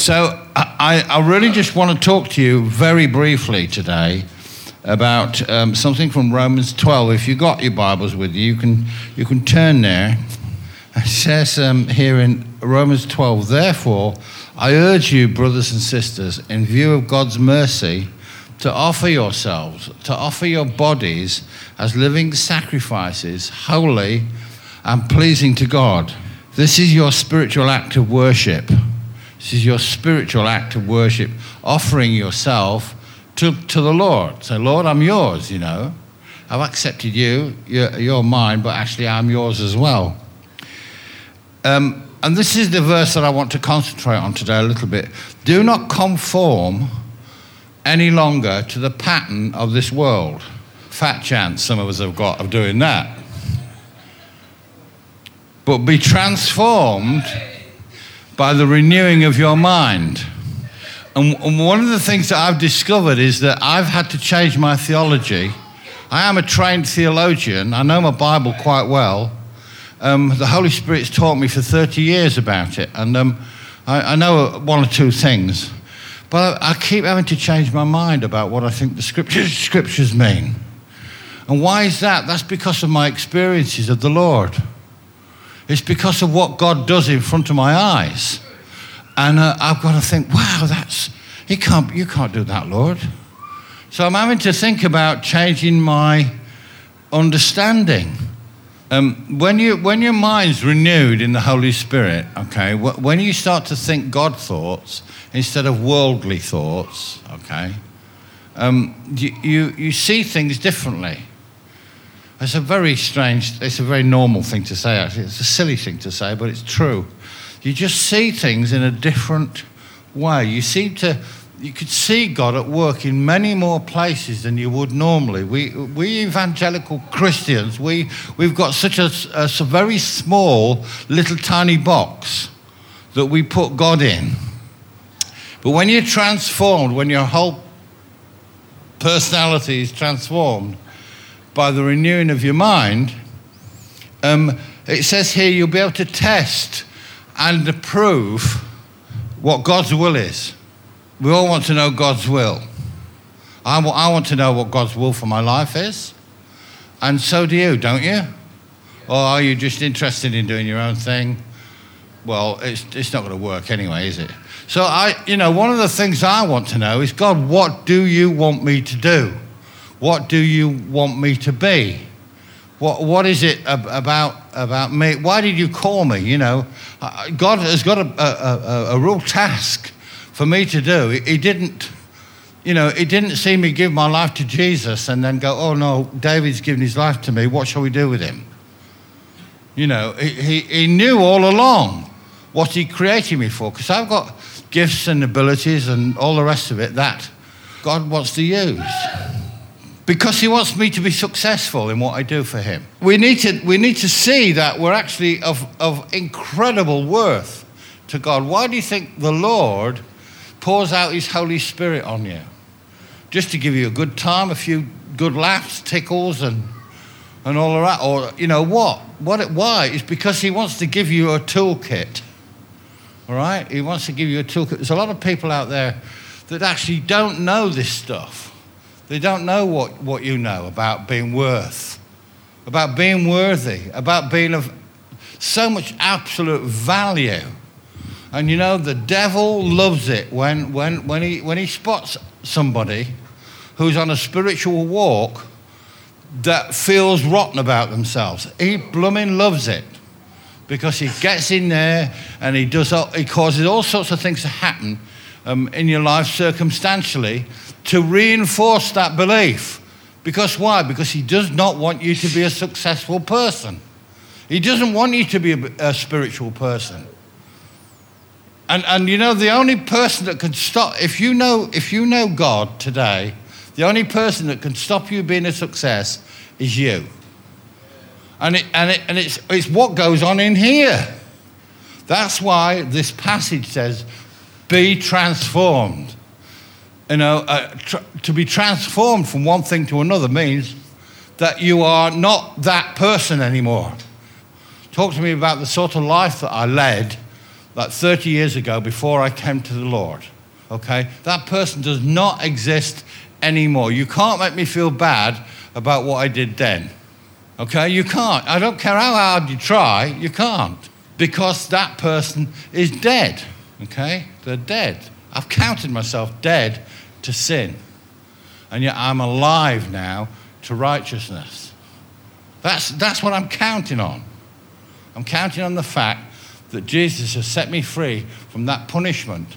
So I, I really just want to talk to you very briefly today about um, something from Romans 12. If you've got your Bibles with you, you can, you can turn there. It says um, here in Romans 12, therefore, I urge you, brothers and sisters, in view of God's mercy, to offer yourselves, to offer your bodies as living sacrifices, holy and pleasing to God. This is your spiritual act of worship. This is your spiritual act of worship, offering yourself to, to the Lord. Say, Lord, I'm yours, you know. I've accepted you, you're, you're mine, but actually I'm yours as well. Um, and this is the verse that I want to concentrate on today a little bit. Do not conform any longer to the pattern of this world. Fat chance some of us have got of doing that. But be transformed by the renewing of your mind. And, and one of the things that I've discovered is that I've had to change my theology. I am a trained theologian, I know my Bible quite well. Um, the Holy Spirit's taught me for 30 years about it, and um, I, I, know one or two things. But I, I, keep having to change my mind about what I think the scriptures, scriptures mean. And why is that? That's because of my experiences of the Lord. It's because of what God does in front of my eyes. And uh, I've got to think, wow, that's, you can't, you can't do that, Lord. So I'm having to think about changing my understanding. Um, when, you, when your mind's renewed in the Holy Spirit, okay, when you start to think God thoughts instead of worldly thoughts, okay, um, you, you, you see things differently. It's a very strange, it's a very normal thing to say, actually. It's a silly thing to say, but it's true. You just see things in a different way. You seem to, you could see God at work in many more places than you would normally. We, we evangelical Christians, we, we've got such a, a, a very small, little tiny box that we put God in. But when you're transformed, when your whole personality is transformed by the renewing of your mind, um, it says here you'll be able to test and approve what God's will is. We all want to know God's will. I, w- I want to know what God's will for my life is. And so do you, don't you? Or are you just interested in doing your own thing? Well, it's, it's not going to work anyway, is it? So, I, you know, one of the things I want to know is God, what do you want me to do? What do you want me to be? What, what is it about, about me? Why did you call me? You know, God has got a, a, a, a real task for me to do. He, he didn't, you know, he didn't see me give my life to Jesus and then go, oh no, David's given his life to me. What shall we do with him? You know, he, he knew all along what he created me for because I've got gifts and abilities and all the rest of it that God wants to use because he wants me to be successful in what I do for him. We need to, we need to see that we're actually of, of incredible worth to God. Why do you think the Lord pours out his Holy Spirit on you? Just to give you a good time, a few good laughs, tickles, and, and all of that? Or, you know, what? what why? It's because he wants to give you a toolkit. All right? He wants to give you a toolkit. There's a lot of people out there that actually don't know this stuff. They don't know what, what you know about being worth, about being worthy, about being of so much absolute value. And you know, the devil loves it when, when, when, he, when he spots somebody who's on a spiritual walk that feels rotten about themselves. He blooming loves it because he gets in there and he does he causes all sorts of things to happen um, in your life circumstantially to reinforce that belief. Because why? Because he does not want you to be a successful person. He doesn't want you to be a, a spiritual person. And, and you know, the only person that can stop, if you, know, if you know God today, the only person that can stop you being a success is you. And, it, and, it, and it's, it's what goes on in here. That's why this passage says, be transformed you know, uh, tr- to be transformed from one thing to another means that you are not that person anymore. Talk to me about the sort of life that I led. like 30 years ago before I came to the Lord. Okay? That person does not exist anymore. You can't make me feel bad about what I did then. Okay? You can't. I don't care how hard you try, you can't. Because that person is dead. Okay? They're dead. I've counted myself dead to sin. And yet I'm alive now to righteousness. That's, that's what I'm counting on. I'm counting on the fact that Jesus has set me free from that punishment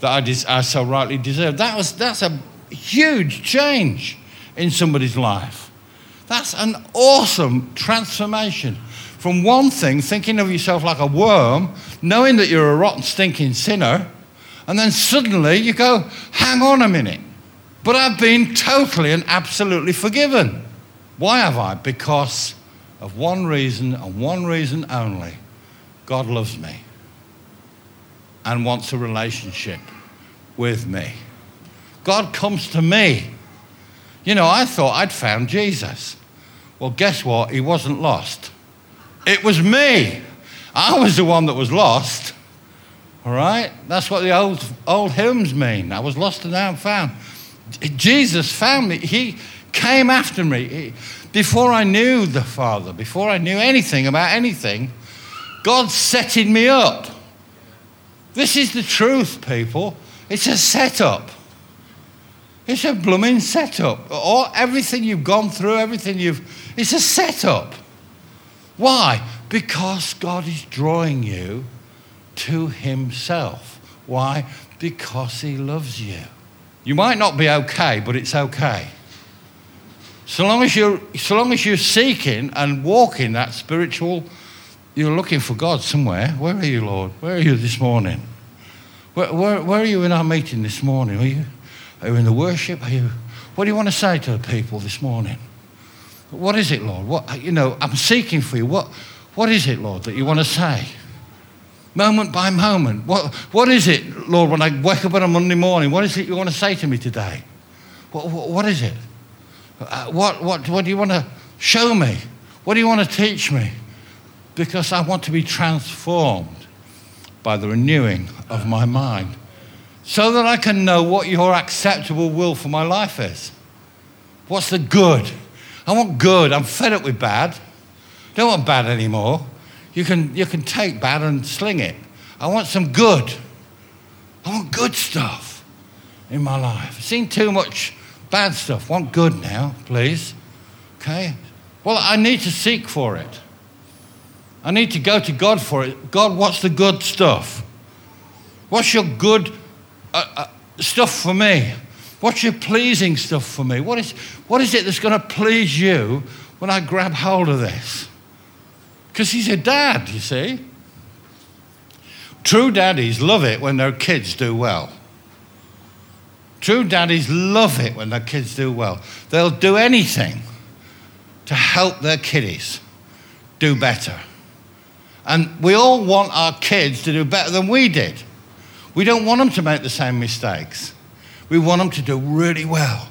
that I, des- I so rightly deserve. That was, that's a huge change in somebody's life. That's an awesome transformation. From one thing, thinking of yourself like a worm, knowing that you're a rotten, stinking sinner, and then suddenly you go, hang on a minute. But I've been totally and absolutely forgiven. Why have I? Because of one reason and one reason only God loves me and wants a relationship with me. God comes to me. You know, I thought I'd found Jesus. Well, guess what? He wasn't lost. It was me. I was the one that was lost. All right? That's what the old, old hymns mean. I was lost and now I'm found. Jesus found me. He came after me. He, before I knew the Father, before I knew anything about anything, God setting me up. This is the truth, people. It's a setup. It's a blooming setup. All, everything you've gone through, everything you've, it's a setup. Why? Because God is drawing you to Himself. Why? Because He loves you. You might not be okay, but it's okay. So long as you're, so long as you're seeking and walking that spiritual, you're looking for God somewhere. Where are you, Lord? Where are you this morning? Where, where, where are you in our meeting this morning? Are you, are you in the worship? Are you, what do you want to say to the people this morning? What is it, Lord? What, you know, I'm seeking for you. What, what is it, Lord, that you want to say? Moment by moment. What, what is it, Lord, when I wake up on a Monday morning? What is it you want to say to me today? what, what, what is it? Uh, what, what, what do you want to show me? What do you want to teach me? Because I want to be transformed by the renewing of my mind so that I can know what your acceptable will for my life is. What's the good? I want good. I'm fed up with bad. Don't want bad anymore. You can, you can take bad and sling it. I want some good. I want good stuff in my life. I've seen too much bad stuff. Want good now, please. Okay? Well, I need to seek for it. I need to go to God for it. God, what's the good stuff? What's your good uh, uh, stuff for me? What's your pleasing stuff for me? What is, what is it that's going to please you when I grab hold of this? Because he's a dad, you see. True daddies love it when their kids do well. True daddies love it when their kids do well. They'll do anything to help their kiddies do better. And we all want our kids to do better than we did. We don't want them to make the same mistakes. We want them to do really well.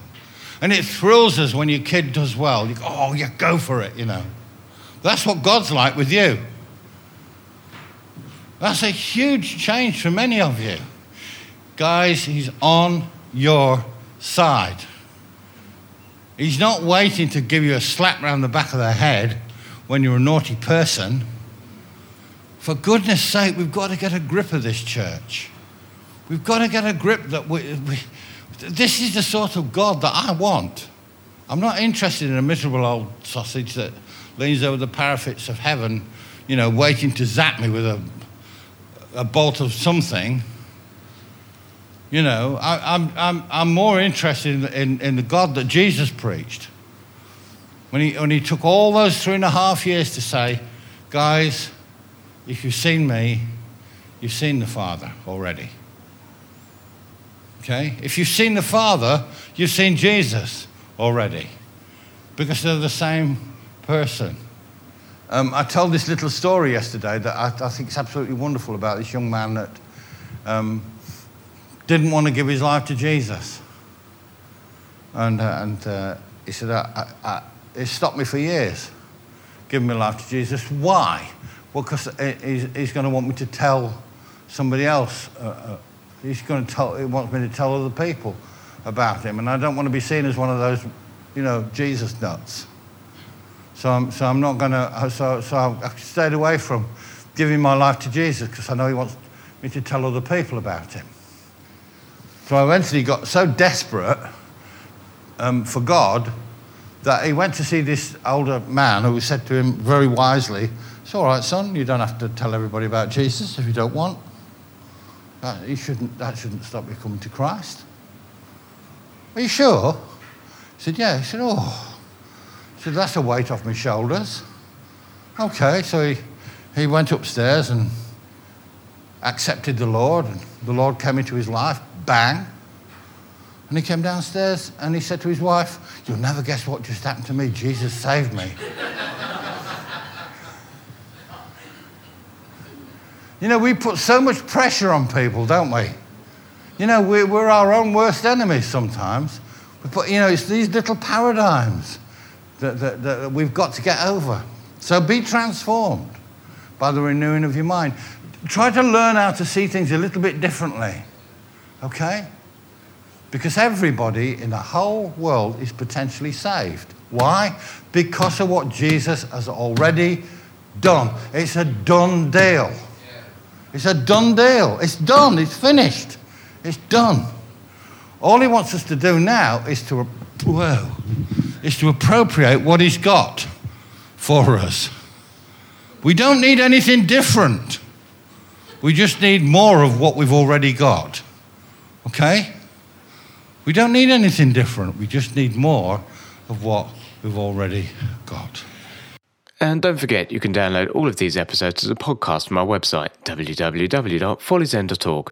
And it thrills us when your kid does well. You go, oh, yeah, go for it, you know. That's what God's like with you. That's a huge change for many of you. Guys, He's on your side. He's not waiting to give you a slap round the back of the head when you're a naughty person. For goodness sake, we've got to get a grip of this church. We've got to get a grip that we, we, this is the sort of God that I want. I'm not interested in a miserable old sausage that leans over the parapets of heaven, you know, waiting to zap me with a, a bolt of something. You know, I, am I'm, I'm, I'm more interested in, in, in the God that Jesus preached. When he, when he took all those three and a half years to say, guys, if you've seen me, you've seen the Father already. Okay? If you've seen the Father, you've seen Jesus already. Because they're the same person. Um, I told this little story yesterday that I, I, think is absolutely wonderful about this young man that um, didn't want to give his life to Jesus. And, uh, and uh, he said, I, I, it stopped me for years, giving my life to Jesus. Why? Well, because he's, he's going to want me to tell somebody else. Uh, uh, he's going to tell. He wants me to tell other people about him, and I don't want to be seen as one of those, you know, Jesus nuts. So I'm, so I'm not going to. So, so I stayed away from giving my life to Jesus because I know He wants me to tell other people about Him. So I eventually got so desperate um, for God that he went to see this older man who said to him very wisely, It's all right, son, you don't have to tell everybody about Jesus if you don't want. That, shouldn't, that shouldn't stop you coming to Christ. Are you sure? He said, Yeah. He said, Oh. Said, That's a weight off my shoulders. Okay, so he, he went upstairs and accepted the Lord, and the Lord came into his life, bang. And he came downstairs and he said to his wife, You'll never guess what just happened to me. Jesus saved me. you know, we put so much pressure on people, don't we? You know, we're, we're our own worst enemies sometimes. Put, you know, it's these little paradigms that, that, that we've got to get over. So be transformed by the renewing of your mind. Try to learn how to see things a little bit differently. Okay? Because everybody in the whole world is potentially saved. Why? Because of what Jesus has already done. It's a done deal. It's a done deal. It's done. It's finished. It's done. All he wants us to do now is to, whoa, is to appropriate what he's got for us. We don't need anything different. We just need more of what we've already got. Okay? We don't need anything different. We just need more of what we've already got. And don't forget, you can download all of these episodes as a podcast from our website, www.folliesend.org.